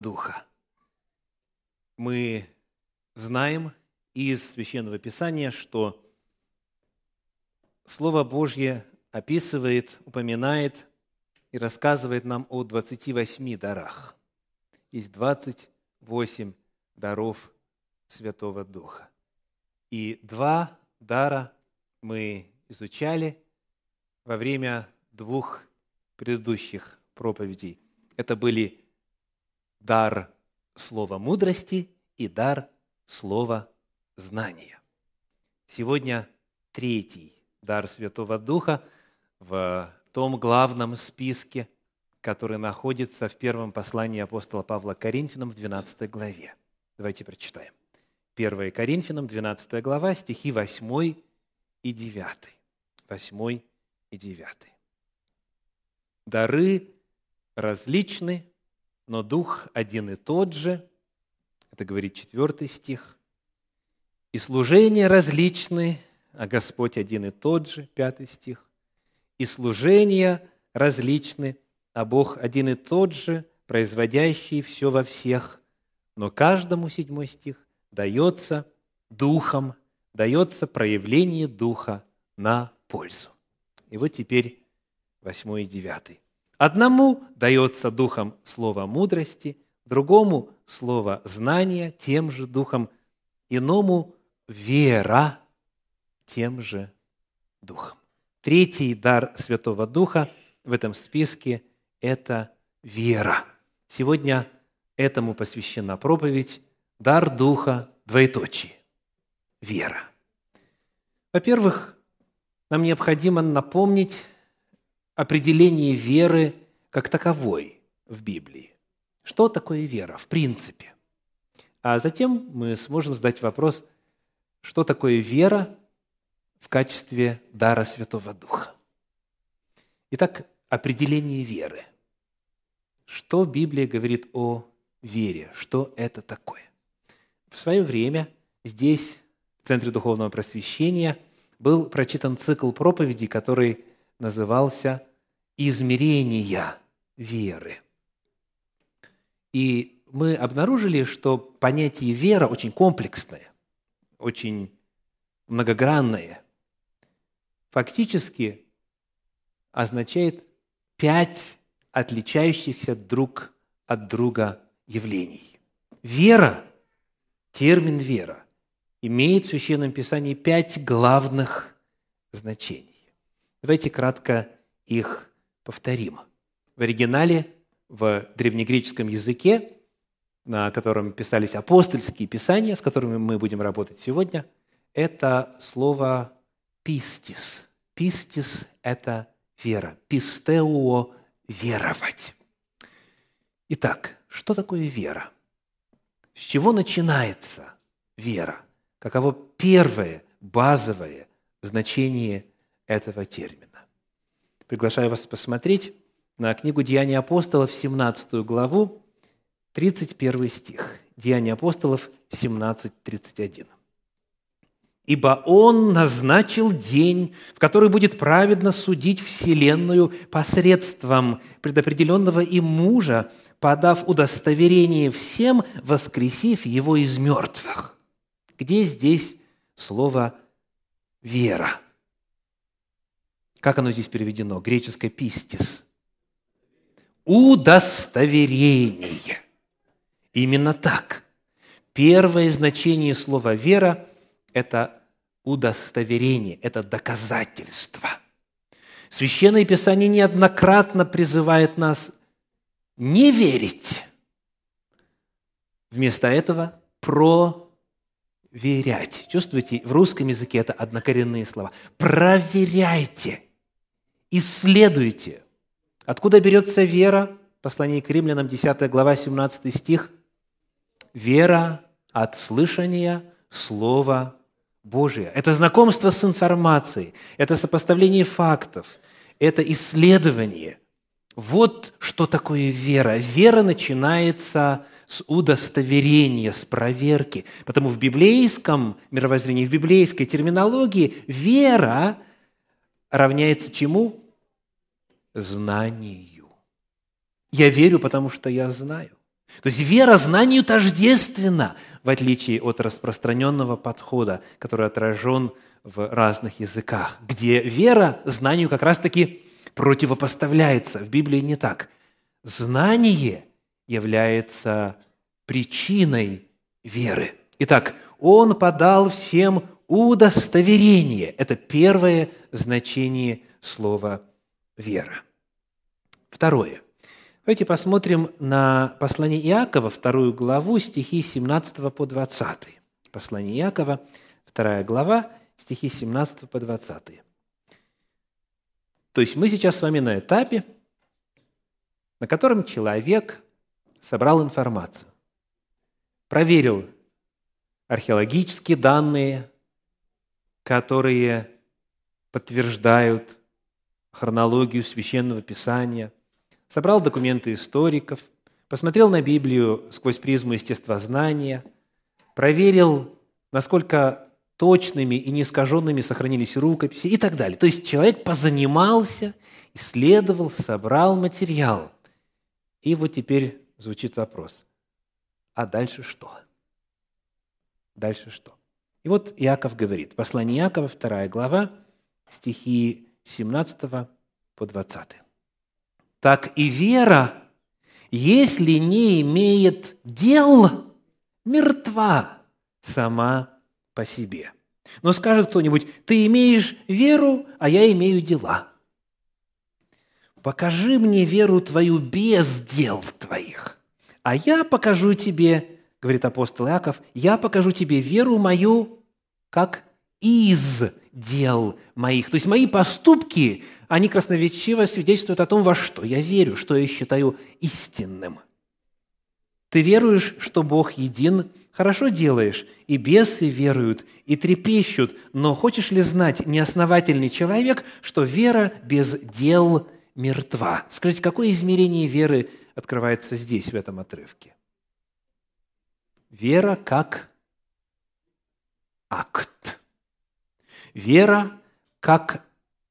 Духа. Мы знаем из Священного Писания, что Слово Божье описывает, упоминает и рассказывает нам о 28 дарах. Есть 28 даров Святого Духа. И два дара мы изучали во время двух предыдущих проповедей. Это были дар слова мудрости и дар слова знания. Сегодня третий дар Святого Духа в том главном списке, который находится в первом послании апостола Павла Коринфянам в 12 главе. Давайте прочитаем. 1 Коринфянам, 12 глава, стихи 8 и 9. 8 и 9. Дары различны, но Дух один и тот же. Это говорит четвертый стих. И служения различны, а Господь один и тот же, пятый стих. И служения различны, а Бог один и тот же, производящий все во всех. Но каждому, седьмой стих, дается Духом, дается проявление Духа на пользу. И вот теперь восьмой и девятый. Одному дается Духом слово мудрости, другому слово знания, тем же Духом, иному вера тем же Духом. Третий дар Святого Духа в этом списке – это вера. Сегодня этому посвящена проповедь «Дар Духа двоеточие. Вера». Во-первых, нам необходимо напомнить определение веры как таковой в Библии. Что такое вера в принципе? А затем мы сможем задать вопрос, что такое вера в качестве дара Святого Духа. Итак, определение веры. Что Библия говорит о вере? Что это такое? В свое время здесь, в Центре Духовного Просвещения, был прочитан цикл проповедей, который назывался «Измерения веры». И мы обнаружили, что понятие «вера» очень комплексное, очень многогранное – фактически означает пять отличающихся друг от друга явлений. Вера, термин вера, имеет в Священном Писании пять главных значений. Давайте кратко их повторим. В оригинале, в древнегреческом языке, на котором писались апостольские писания, с которыми мы будем работать сегодня, это слово пистис. Пистис – это вера. Пистеуо – веровать. Итак, что такое вера? С чего начинается вера? Каково первое, базовое значение этого термина? Приглашаю вас посмотреть на книгу «Деяния апостолов», 17 главу, 31 стих. «Деяния апостолов», 17, 31 ибо Он назначил день, в который будет праведно судить Вселенную посредством предопределенного им мужа, подав удостоверение всем, воскресив его из мертвых. Где здесь слово «вера»? Как оно здесь переведено? Греческое «пистис». Удостоверение. Именно так. Первое значение слова «вера» – это удостоверение, это доказательство. Священное Писание неоднократно призывает нас не верить. Вместо этого проверять. Чувствуете, в русском языке это однокоренные слова. Проверяйте, исследуйте. Откуда берется вера? Послание к римлянам, 10 глава, 17 стих. Вера от слышания Слова Божие. Это знакомство с информацией, это сопоставление фактов, это исследование. Вот что такое вера. Вера начинается с удостоверения, с проверки. Потому в библейском мировоззрении, в библейской терминологии вера равняется чему? Знанию. Я верю, потому что я знаю. То есть вера знанию тождественна, в отличие от распространенного подхода, который отражен в разных языках, где вера знанию как раз-таки противопоставляется. В Библии не так. Знание является причиной веры. Итак, он подал всем удостоверение. Это первое значение слова «вера». Второе. Давайте посмотрим на послание Иакова, вторую главу, стихи 17 по 20. Послание Иакова, вторая глава, стихи 17 по 20. То есть мы сейчас с вами на этапе, на котором человек собрал информацию, проверил археологические данные, которые подтверждают хронологию священного писания, собрал документы историков, посмотрел на Библию сквозь призму естествознания, проверил, насколько точными и неискаженными сохранились рукописи и так далее. То есть человек позанимался, исследовал, собрал материал. И вот теперь звучит вопрос. А дальше что? Дальше что? И вот Иаков говорит, послание Иакова, 2 глава, стихи 17 по 20. «Так и вера, если не имеет дел, мертва сама по себе. Но скажет кто-нибудь, ты имеешь веру, а я имею дела. Покажи мне веру твою без дел твоих, а я покажу тебе, говорит апостол Иаков, я покажу тебе веру мою, как из дел моих. То есть мои поступки, они красноречиво свидетельствуют о том, во что я верю, что я считаю истинным. Ты веруешь, что Бог един, Хорошо делаешь, и бесы веруют, и трепещут, но хочешь ли знать, неосновательный человек, что вера без дел мертва? Скажите, какое измерение веры открывается здесь, в этом отрывке? Вера как акт. Вера как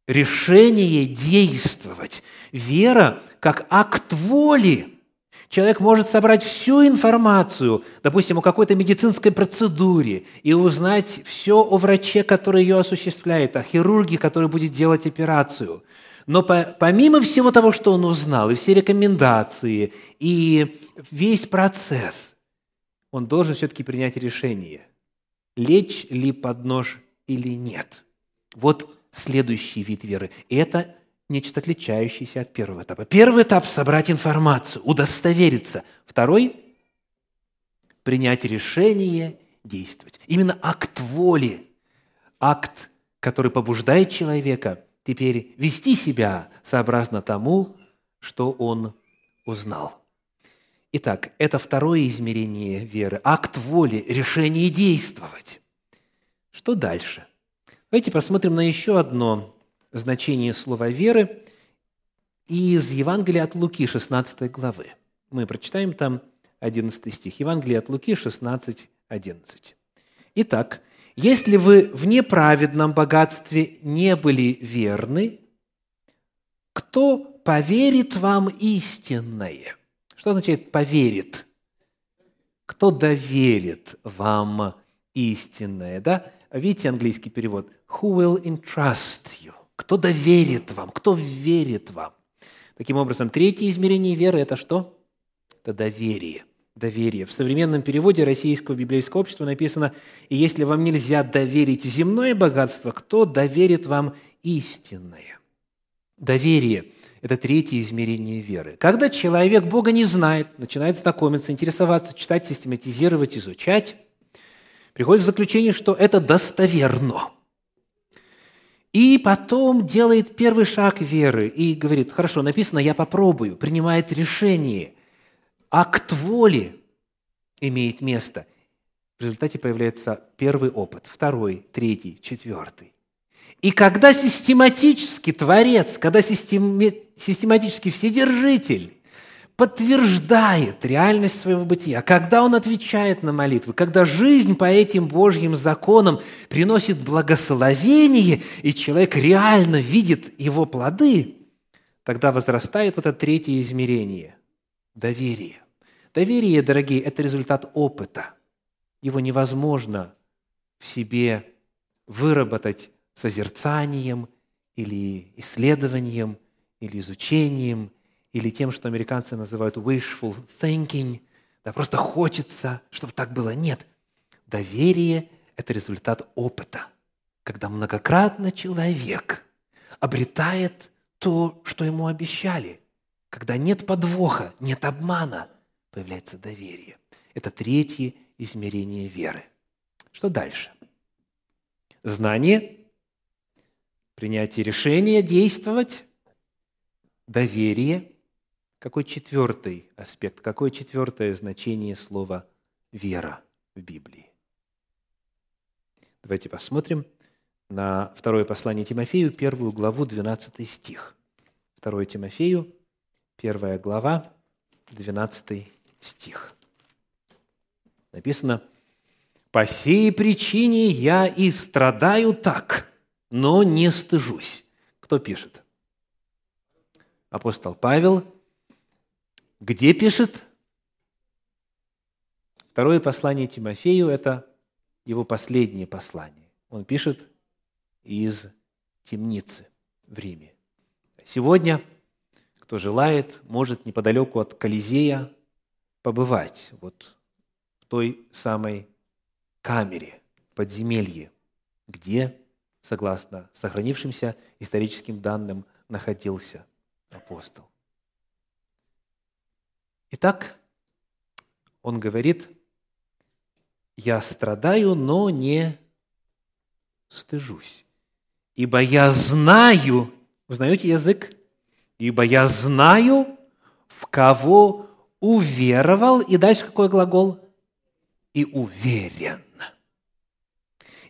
решение действовать. Вера как акт воли – Человек может собрать всю информацию, допустим, о какой-то медицинской процедуре, и узнать все о враче, который ее осуществляет, о хирурге, который будет делать операцию. Но помимо всего того, что он узнал, и все рекомендации, и весь процесс, он должен все-таки принять решение, лечь ли под нож или нет. Вот следующий вид веры. Это нечто отличающееся от первого этапа. Первый этап – собрать информацию, удостовериться. Второй – принять решение, действовать. Именно акт воли, акт, который побуждает человека теперь вести себя сообразно тому, что он узнал. Итак, это второе измерение веры – акт воли, решение действовать. Что дальше? Давайте посмотрим на еще одно значение слова «веры» из Евангелия от Луки, 16 главы. Мы прочитаем там 11 стих. Евангелие от Луки, 16, 11. Итак, если вы в неправедном богатстве не были верны, кто поверит вам истинное? Что означает «поверит»? Кто доверит вам истинное? Да? Видите английский перевод? Who will entrust you? Кто доверит вам? Кто верит вам? Таким образом, третье измерение веры – это что? Это доверие. Доверие. В современном переводе Российского библейского общества написано «И если вам нельзя доверить земное богатство, кто доверит вам истинное?» Доверие – это третье измерение веры. Когда человек Бога не знает, начинает знакомиться, интересоваться, читать, систематизировать, изучать, приходит к заключению, что это достоверно – и потом делает первый шаг веры и говорит, хорошо, написано, я попробую, принимает решение. Акт воли имеет место. В результате появляется первый опыт, второй, третий, четвертый. И когда систематически Творец, когда систематически Вседержитель подтверждает реальность своего бытия, когда он отвечает на молитвы, когда жизнь по этим Божьим законам приносит благословение, и человек реально видит его плоды, тогда возрастает вот это третье измерение – доверие. Доверие, дорогие, это результат опыта. Его невозможно в себе выработать созерцанием или исследованием, или изучением, или тем, что американцы называют wishful thinking. Да просто хочется, чтобы так было. Нет. Доверие – это результат опыта, когда многократно человек обретает то, что ему обещали. Когда нет подвоха, нет обмана, появляется доверие. Это третье измерение веры. Что дальше? Знание, принятие решения действовать, доверие. Какой четвертый аспект, какое четвертое значение слова «вера» в Библии? Давайте посмотрим на второе послание Тимофею, первую главу, 12 стих. Второе Тимофею, первая глава, 12 стих. Написано, «По сей причине я и страдаю так, но не стыжусь». Кто пишет? Апостол Павел. Где пишет? Второе послание Тимофею – это его последнее послание. Он пишет из темницы в Риме. Сегодня, кто желает, может неподалеку от Колизея побывать вот в той самой камере, подземелье, где, согласно сохранившимся историческим данным, находился апостол. Итак, он говорит, я страдаю, но не стыжусь, ибо я знаю, вы знаете язык? Ибо я знаю, в кого уверовал, и дальше какой глагол? И уверен.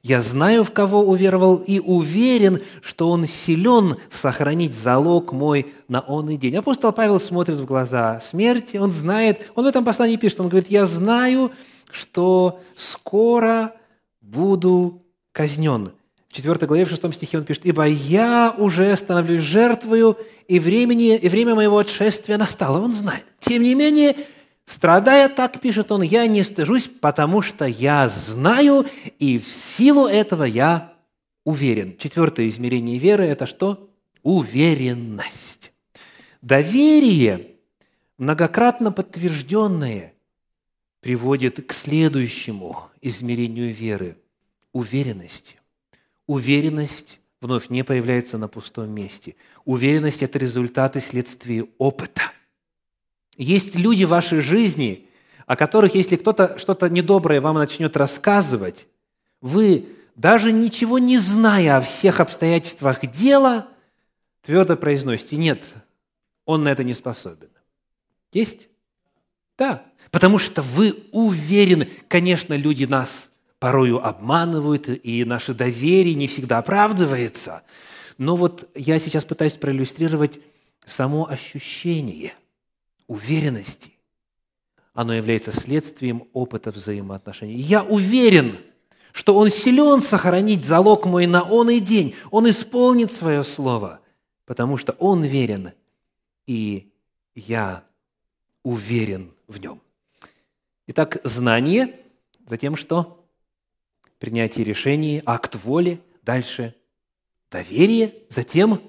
Я знаю, в кого уверовал, и уверен, что он силен сохранить залог мой на он и день. Апостол Павел смотрит в глаза смерти, он знает, он в этом послании пишет, он говорит, я знаю, что скоро буду казнен. В 4 главе, в 6 стихе он пишет, «Ибо я уже становлюсь жертвою, и, времени, и время моего отшествия настало». Он знает. Тем не менее, страдая так, пишет он, «Я не стыжусь, потому что я знаю, и в силу этого я уверен». Четвертое измерение веры – это что? Уверенность. Доверие, многократно подтвержденное, приводит к следующему измерению веры – уверенности. Уверенность вновь не появляется на пустом месте. Уверенность – это результат и следствие опыта. Есть люди в вашей жизни, о которых, если кто-то что-то недоброе вам начнет рассказывать, вы, даже ничего не зная о всех обстоятельствах дела, твердо произносите, нет, он на это не способен. Есть? Да, потому что вы уверены, конечно, люди нас порою обманывают, и наше доверие не всегда оправдывается. Но вот я сейчас пытаюсь проиллюстрировать само ощущение уверенности. Оно является следствием опыта взаимоотношений. Я уверен, что Он силен сохранить залог мой на он и день. Он исполнит свое слово, потому что Он верен, и я уверен в Нем. Итак, знание, затем что? принятие решений, акт воли, дальше доверие, затем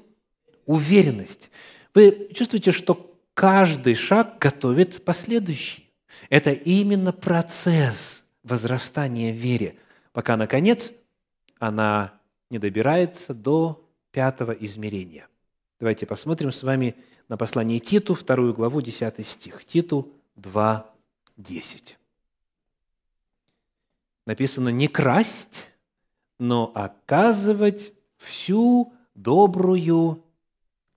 уверенность. Вы чувствуете, что каждый шаг готовит последующий. Это именно процесс возрастания в вере, пока, наконец, она не добирается до пятого измерения. Давайте посмотрим с вами на послание Титу, вторую главу, 10 стих. Титу 2, 10 написано не красть, но оказывать всю добрую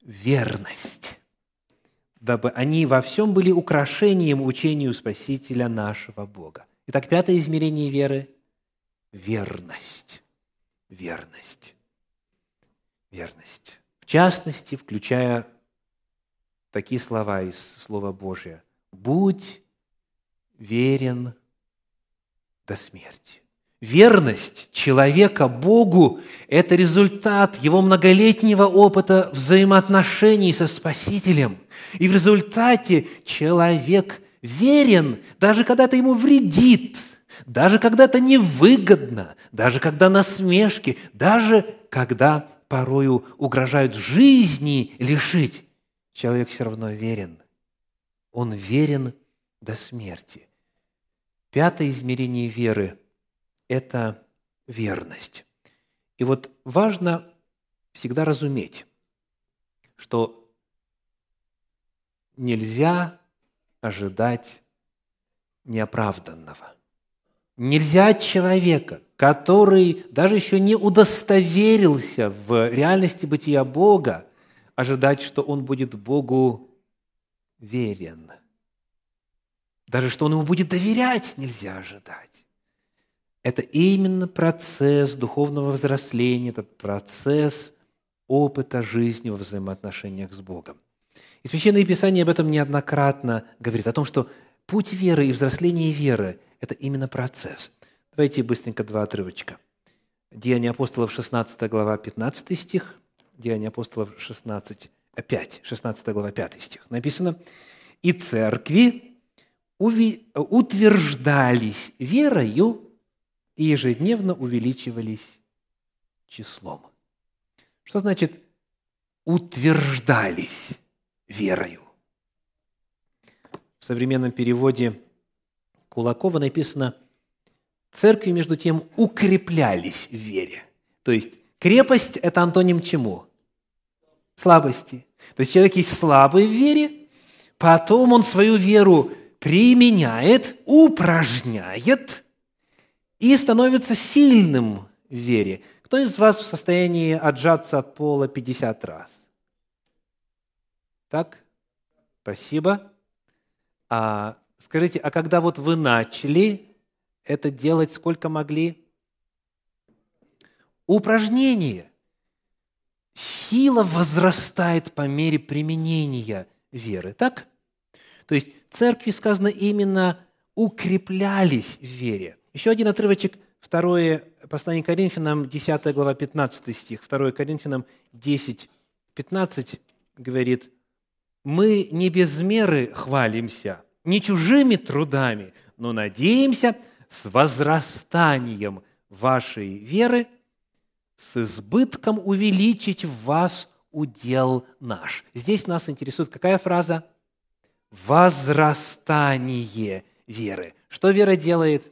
верность, дабы они во всем были украшением учению Спасителя нашего Бога. Итак, пятое измерение веры – верность. Верность. Верность. В частности, включая такие слова из Слова Божия. «Будь верен до смерти. Верность человека Богу – это результат его многолетнего опыта взаимоотношений со Спасителем. И в результате человек верен, даже когда это ему вредит, даже когда это невыгодно, даже когда насмешки, даже когда порою угрожают жизни лишить, человек все равно верен. Он верен до смерти. Пятое измерение веры – это верность. И вот важно всегда разуметь, что нельзя ожидать неоправданного. Нельзя человека, который даже еще не удостоверился в реальности бытия Бога, ожидать, что он будет Богу верен – даже что он ему будет доверять, нельзя ожидать. Это именно процесс духовного взросления, этот процесс опыта жизни во взаимоотношениях с Богом. И Священное Писание об этом неоднократно говорит, о том, что путь веры и взросление веры – это именно процесс. Давайте быстренько два отрывочка. Деяния апостолов, 16 глава, 15 стих. Деяния апостолов, 16, 5, 16 глава, 5 стих. Написано, «И церкви, утверждались верою и ежедневно увеличивались числом. Что значит утверждались верою? В современном переводе Кулакова написано «Церкви, между тем, укреплялись в вере». То есть крепость – это антоним чему? Слабости. То есть человек есть слабый в вере, потом он свою веру применяет, упражняет и становится сильным в вере. Кто из вас в состоянии отжаться от пола 50 раз? Так? Спасибо. А, скажите, а когда вот вы начали это делать, сколько могли? Упражнение. Сила возрастает по мере применения веры. Так? То есть церкви, сказано, именно укреплялись в вере. Еще один отрывочек, второе послание Коринфянам, 10 глава, 15 стих. 2 Коринфянам 10, 15 говорит, «Мы не без меры хвалимся, не чужими трудами, но надеемся с возрастанием вашей веры, с избытком увеличить в вас удел наш». Здесь нас интересует какая фраза? возрастание веры. Что вера делает?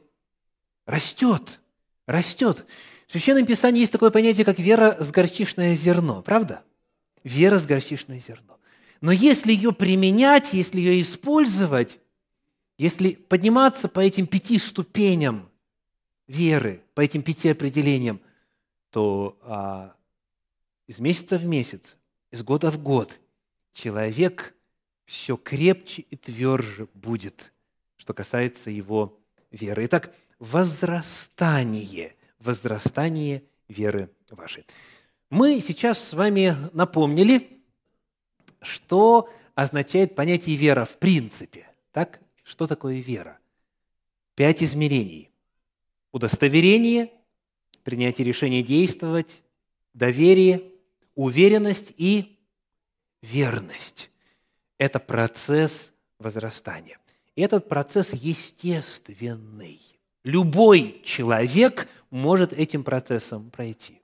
Растет, растет. В Священном Писании есть такое понятие, как вера с горчичное зерно, правда? Вера с горчичное зерно. Но если ее применять, если ее использовать, если подниматься по этим пяти ступеням веры, по этим пяти определениям, то а, из месяца в месяц, из года в год человек все крепче и тверже будет, что касается его веры. Итак, возрастание, возрастание веры вашей. Мы сейчас с вами напомнили, что означает понятие вера в принципе. Так, что такое вера? Пять измерений. Удостоверение, принятие решения действовать, доверие, уверенность и верность это процесс возрастания. И этот процесс естественный. Любой человек может этим процессом пройти.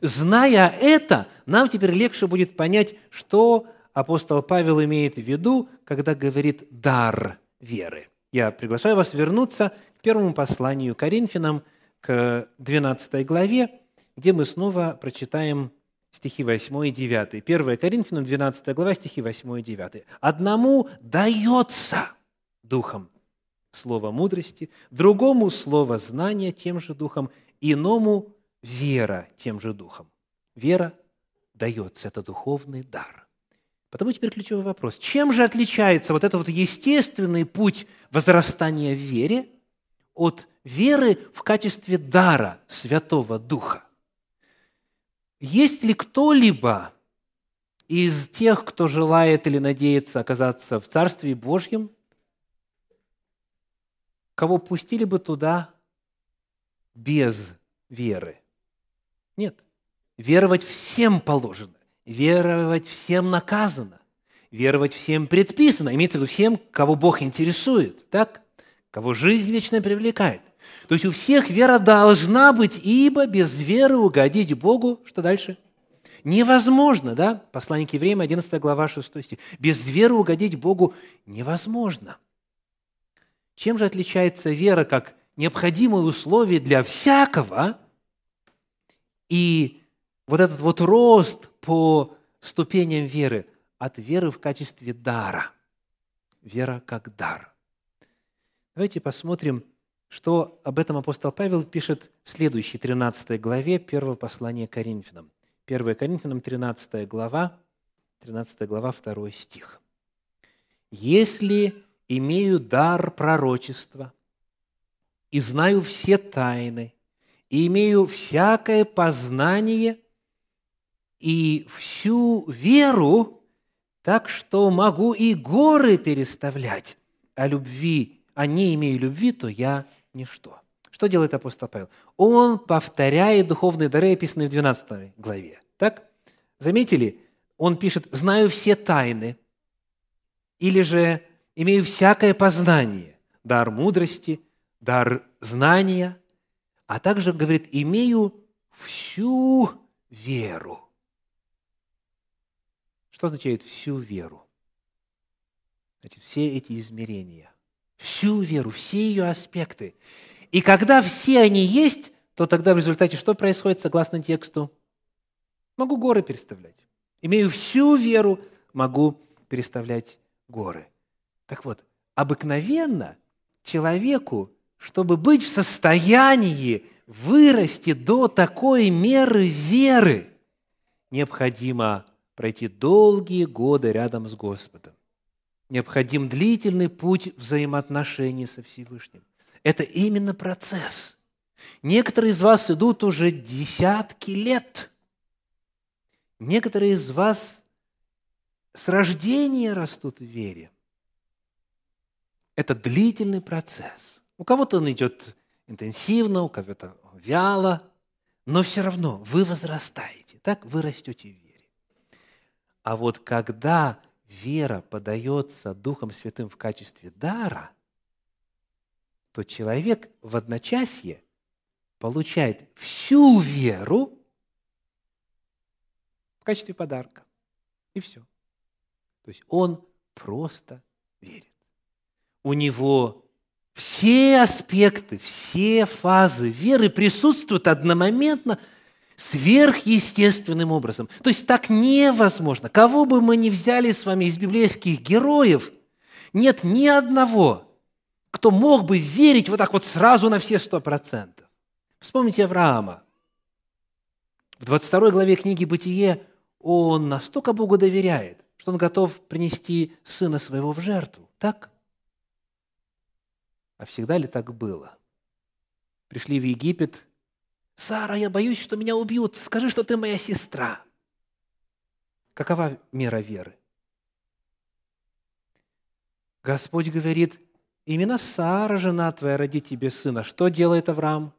Зная это, нам теперь легче будет понять, что апостол Павел имеет в виду, когда говорит «дар веры». Я приглашаю вас вернуться к первому посланию Коринфянам, к 12 главе, где мы снова прочитаем стихи 8 и 9. 1 Коринфянам, 12 глава, стихи 8 и 9. «Одному дается духом слово мудрости, другому слово знания тем же духом, иному вера тем же духом». Вера дается, это духовный дар. Потому теперь ключевой вопрос. Чем же отличается вот этот вот естественный путь возрастания в вере от веры в качестве дара Святого Духа? Есть ли кто-либо из тех, кто желает или надеется оказаться в Царстве Божьем, кого пустили бы туда без веры? Нет. Веровать всем положено. Веровать всем наказано. веровать всем предписано. Имеется в виду всем, кого Бог интересует, так? Кого жизнь вечная привлекает. То есть у всех вера должна быть, ибо без веры угодить Богу, что дальше? Невозможно, да? Послание к евреям, 11 глава, 6 стих. Без веры угодить Богу невозможно. Чем же отличается вера как необходимое условие для всякого и вот этот вот рост по ступеням веры от веры в качестве дара? Вера как дар. Давайте посмотрим, что об этом апостол Павел пишет в следующей 13 главе первого послания Коринфянам. 1 Коринфянам 13 глава, 13 глава, 2 стих. «Если имею дар пророчества, и знаю все тайны, и имею всякое познание и всю веру, так что могу и горы переставлять, а любви, а не имею любви, то я ничто. Что делает апостол Павел? Он повторяет духовные дары, описанные в 12 главе. Так? Заметили? Он пишет, знаю все тайны, или же имею всякое познание, дар мудрости, дар знания, а также, говорит, имею всю веру. Что означает всю веру? Значит, все эти измерения, всю веру, все ее аспекты. И когда все они есть, то тогда в результате что происходит согласно тексту? Могу горы переставлять. Имею всю веру, могу переставлять горы. Так вот, обыкновенно человеку, чтобы быть в состоянии вырасти до такой меры веры, необходимо пройти долгие годы рядом с Господом. Необходим длительный путь взаимоотношений со Всевышним. Это именно процесс. Некоторые из вас идут уже десятки лет. Некоторые из вас с рождения растут в вере. Это длительный процесс. У кого-то он идет интенсивно, у кого-то вяло, но все равно вы возрастаете, так вы растете в вере. А вот когда вера подается Духом Святым в качестве дара, то человек в одночасье получает всю веру в качестве подарка. И все. То есть он просто верит у него все аспекты, все фазы веры присутствуют одномоментно сверхъестественным образом. То есть так невозможно. Кого бы мы ни взяли с вами из библейских героев, нет ни одного, кто мог бы верить вот так вот сразу на все сто процентов. Вспомните Авраама. В 22 главе книги «Бытие» он настолько Богу доверяет, что он готов принести сына своего в жертву. Так? А всегда ли так было? Пришли в Египет. «Сара, я боюсь, что меня убьют. Скажи, что ты моя сестра». Какова мера веры? Господь говорит, именно Сара, жена твоя, родит тебе сына. Что делает Авраам?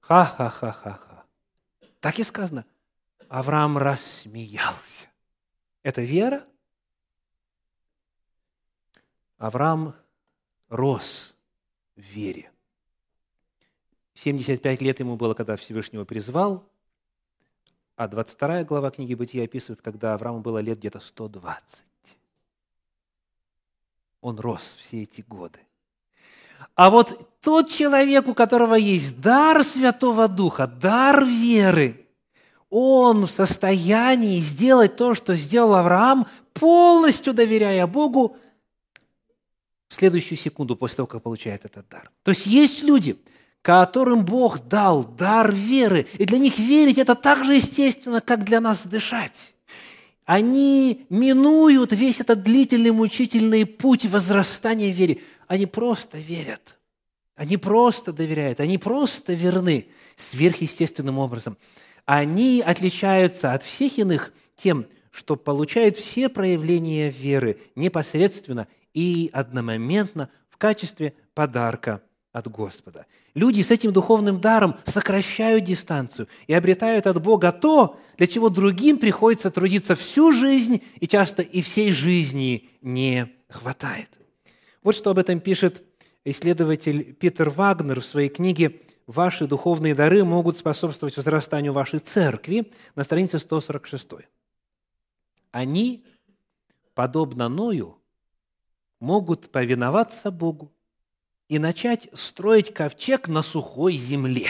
Ха-ха-ха-ха-ха. Так и сказано. Авраам рассмеялся. Это вера? Авраам рос вере. 75 лет ему было, когда Всевышнего призвал, а 22 глава книги Бытия описывает, когда Аврааму было лет где-то 120. Он рос все эти годы. А вот тот человек, у которого есть дар Святого Духа, дар веры, он в состоянии сделать то, что сделал Авраам, полностью доверяя Богу в следующую секунду после того, как получает этот дар. То есть есть люди, которым Бог дал дар веры, и для них верить это так же естественно, как для нас дышать. Они минуют весь этот длительный, мучительный путь возрастания в вере. Они просто верят. Они просто доверяют, они просто верны сверхъестественным образом. Они отличаются от всех иных тем, что получают все проявления веры непосредственно и одномоментно в качестве подарка от Господа. Люди с этим духовным даром сокращают дистанцию и обретают от Бога то, для чего другим приходится трудиться всю жизнь и часто и всей жизни не хватает. Вот что об этом пишет исследователь Питер Вагнер в своей книге «Ваши духовные дары могут способствовать возрастанию вашей церкви» на странице 146. Они, подобно Ною, могут повиноваться Богу, и начать строить ковчег на сухой земле.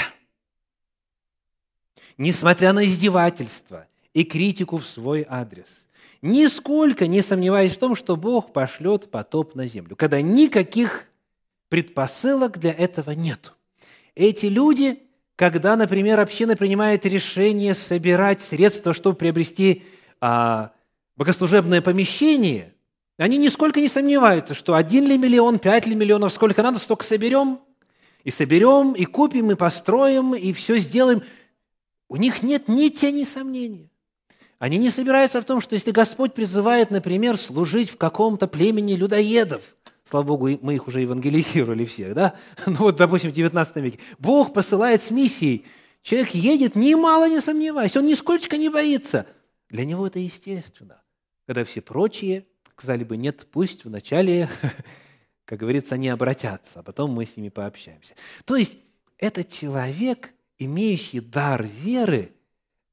Несмотря на издевательства и критику в свой адрес, нисколько не сомневаясь в том, что Бог пошлет потоп на землю, когда никаких предпосылок для этого нет. Эти люди, когда, например, община принимает решение собирать средства, чтобы приобрести а, богослужебное помещение – они нисколько не сомневаются, что один ли миллион, пять ли миллионов, сколько надо, столько соберем. И соберем, и купим, и построим, и все сделаем. У них нет ни тени сомнения. Они не собираются в том, что если Господь призывает, например, служить в каком-то племени людоедов, слава Богу, мы их уже евангелизировали всех, да? Ну вот, допустим, в 19 веке. Бог посылает с миссией. Человек едет, немало не сомневаясь, он нисколько не боится. Для него это естественно. Когда все прочие сказали бы, нет, пусть вначале, как говорится, они обратятся, а потом мы с ними пообщаемся. То есть этот человек, имеющий дар веры,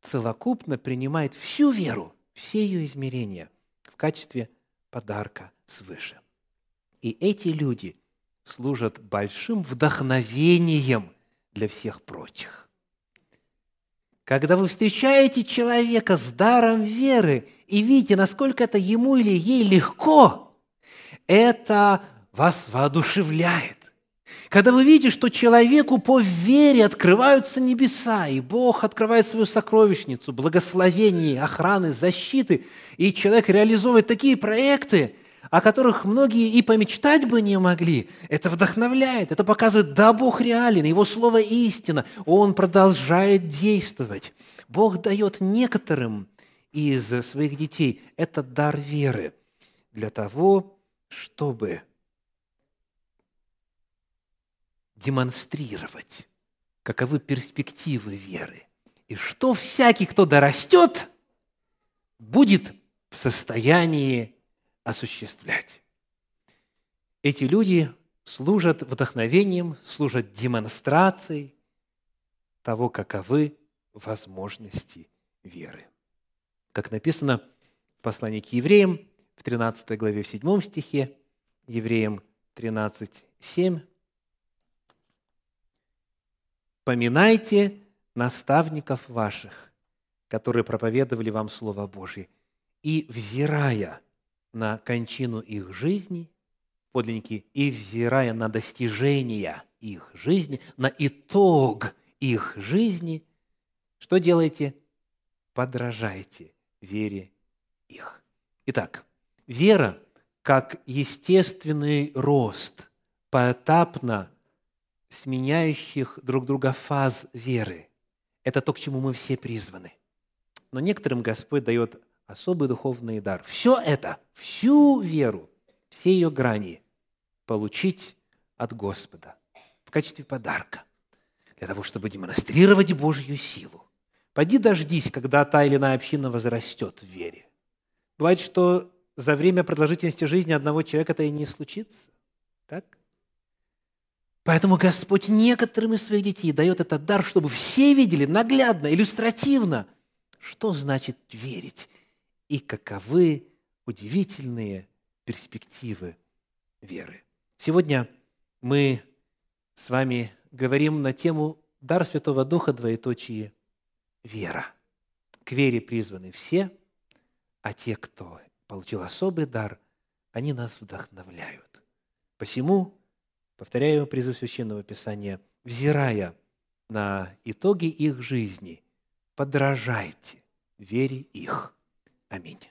целокупно принимает всю веру, все ее измерения в качестве подарка свыше. И эти люди служат большим вдохновением для всех прочих. Когда вы встречаете человека с даром веры и видите, насколько это ему или ей легко, это вас воодушевляет. Когда вы видите, что человеку по вере открываются небеса, и Бог открывает свою сокровищницу, благословений, охраны, защиты, и человек реализовывает такие проекты, о которых многие и помечтать бы не могли. Это вдохновляет, это показывает, да, Бог реален, Его Слово истина, Он продолжает действовать. Бог дает некоторым из своих детей этот дар веры для того, чтобы демонстрировать, каковы перспективы веры. И что всякий, кто дорастет, будет в состоянии осуществлять. Эти люди служат вдохновением, служат демонстрацией того, каковы возможности веры. Как написано в послании к евреям в 13 главе, в 7 стихе, евреям 13, 7. «Поминайте наставников ваших, которые проповедовали вам Слово Божье, и, взирая на кончину их жизни, подлинники, и взирая на достижения их жизни, на итог их жизни, что делаете? Подражайте вере их. Итак, вера как естественный рост поэтапно сменяющих друг друга фаз веры. Это то, к чему мы все призваны. Но некоторым Господь дает особый духовный дар. Все это, всю веру, все ее грани получить от Господа в качестве подарка, для того, чтобы демонстрировать Божью силу. Пойди дождись, когда та или иная община возрастет в вере. Бывает, что за время продолжительности жизни одного человека это и не случится. Так? Поэтому Господь некоторым из своих детей дает этот дар, чтобы все видели наглядно, иллюстративно, что значит верить и каковы удивительные перспективы веры. Сегодня мы с вами говорим на тему «Дар Святого Духа, двоеточие, вера». К вере призваны все, а те, кто получил особый дар, они нас вдохновляют. Посему, повторяю призыв Священного Писания, взирая на итоги их жизни, подражайте вере их – Аминь.